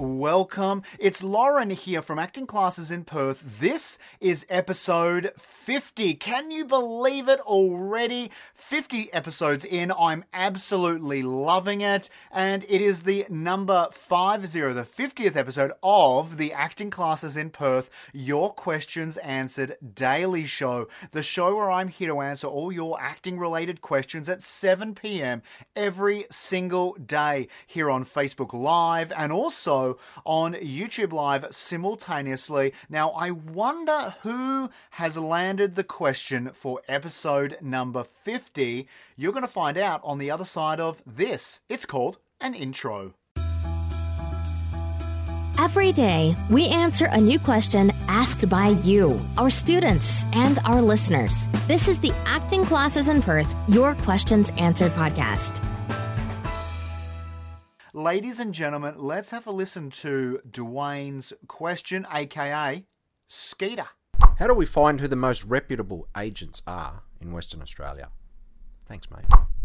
Welcome. It's Lauren here from Acting Classes in Perth. This is episode 50. Can you believe it already? 50 episodes in. I'm absolutely loving it. And it is the number 50, the 50th episode of the Acting Classes in Perth Your Questions Answered Daily Show. The show where I'm here to answer all your acting related questions at 7 p.m. every single day here on Facebook Live and also on YouTube Live simultaneously. Now, I wonder who has landed the question for episode number 50. You're going to find out on the other side of this. It's called an intro. Every day, we answer a new question asked by you, our students, and our listeners. This is the Acting Classes in Perth Your Questions Answered podcast. Ladies and gentlemen, let's have a listen to Dwayne's question, aka Skeeter. How do we find who the most reputable agents are in Western Australia? Thanks, mate.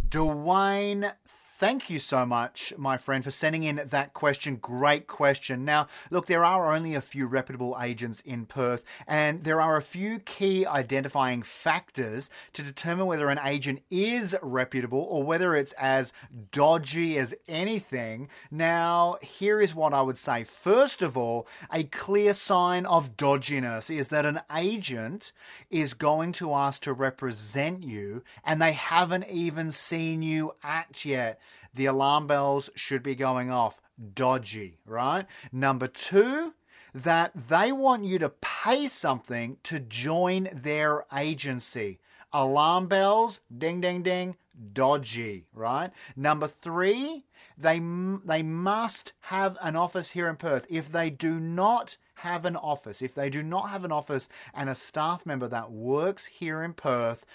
Dwayne, Thank you so much, my friend, for sending in that question. Great question. Now, look, there are only a few reputable agents in Perth, and there are a few key identifying factors to determine whether an agent is reputable or whether it's as dodgy as anything. Now, here is what I would say. First of all, a clear sign of dodginess is that an agent is going to ask to represent you and they haven't even seen you act yet the alarm bells should be going off. Dodgy, right? Number two, that they want you to pay something to join their agency. Alarm bells, ding, ding, ding, dodgy, right? Number three, they, they must have an office here in Perth. If they do not have an office, if they do not have an office and a staff member that works here in Perth,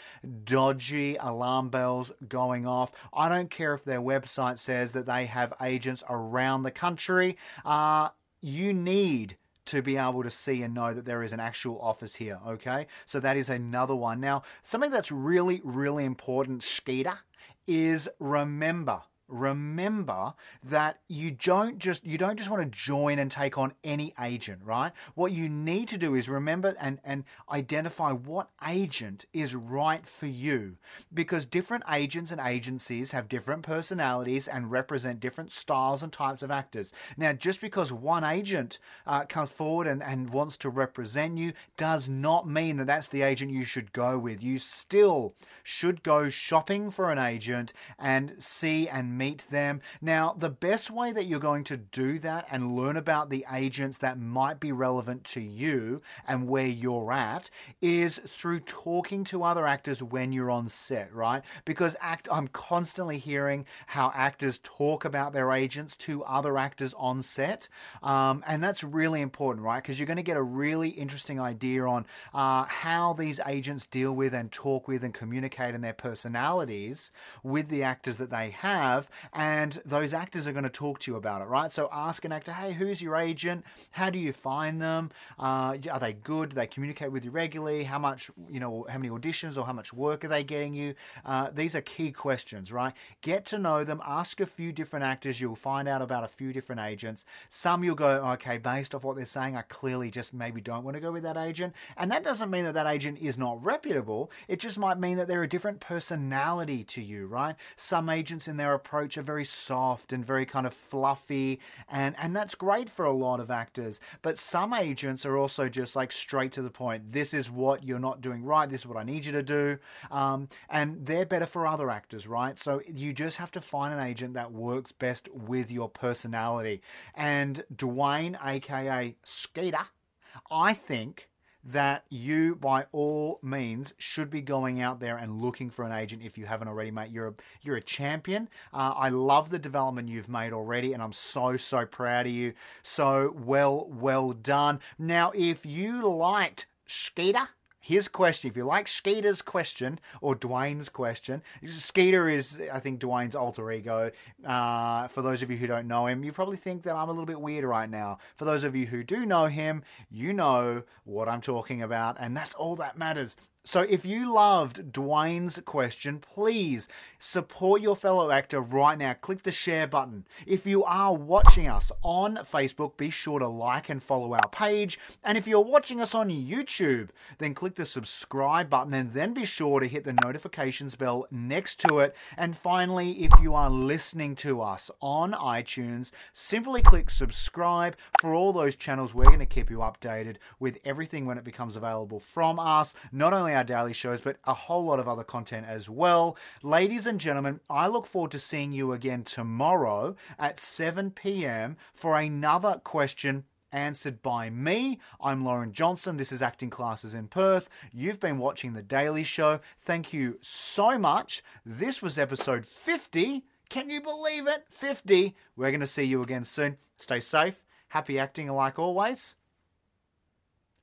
dodgy alarm bells going off. I don't care if their website says that they have agents around the country. Uh, you need to be able to see and know that there is an actual office here, okay? So that is another one. Now, something that's really, really important, Skeeter, is remember remember that you don't just you don't just want to join and take on any agent right? What you need to do is remember and and identify what agent is right for you. Because different agents and agencies have different personalities and represent different styles and types of actors. Now just because one agent uh, comes forward and, and wants to represent you does not mean that that's the agent you should go with. You still should go shopping for an agent and see and meet them. Now, the best way that you're going to do that and learn about the agents that might be relevant to you and where you're at is through talking to other actors when you're on set, right? Because act I'm constantly hearing how actors talk about their agents to other actors on set. Um, and that's really important, right? Because you're going to get a really interesting idea on uh, how these agents deal with and talk with and communicate in their personalities with the actors that they have and those actors are going to talk to you about it, right? So ask an actor, hey, who's your agent? How do you find them? Uh, are they good? Do they communicate with you regularly? How much, you know, how many auditions or how much work are they getting you? Uh, these are key questions, right? Get to know them. Ask a few different actors. You'll find out about a few different agents. Some you'll go, okay, based off what they're saying, I clearly just maybe don't want to go with that agent. And that doesn't mean that that agent is not reputable. It just might mean that they're a different personality to you, right? Some agents in their approach are very soft and very kind of fluffy and and that's great for a lot of actors. But some agents are also just like straight to the point. This is what you're not doing right. This is what i need you to do. Um, and they're better for other actors right? So you just have to find an agent that works best with your personality. And dwayne aka skeeter i think that you, by all means, should be going out there and looking for an agent if you haven't already, mate. You're a, you're a champion. Uh, I love the development you've made already, and I'm so, so proud of you. So well, well done. Now, if you liked Skeeter, his question. If you like Skeeter's question or Dwayne's question, Skeeter is, I think, Dwayne's alter ego. Uh, for those of you who don't know him, you probably think that I'm a little bit weird right now. For those of you who do know him, you know what I'm talking about, and that's all that matters. So if you loved Dwayne's question, please support your fellow actor right now. Click the share button. If you are watching us on Facebook, be sure to like and follow our page. And if you're watching us on YouTube, then click the subscribe button and then be sure to hit the notifications bell next to it. And finally, if you are listening to us on iTunes, simply click subscribe for all those channels. We're going to keep you updated with everything when it becomes available from us. Not only our daily shows, but a whole lot of other content as well. Ladies and gentlemen, I look forward to seeing you again tomorrow at 7 p.m. for another question answered by me. I'm Lauren Johnson. This is Acting Classes in Perth. You've been watching The Daily Show. Thank you so much. This was episode 50. Can you believe it? 50. We're going to see you again soon. Stay safe. Happy acting like always.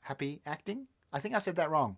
Happy acting? I think I said that wrong.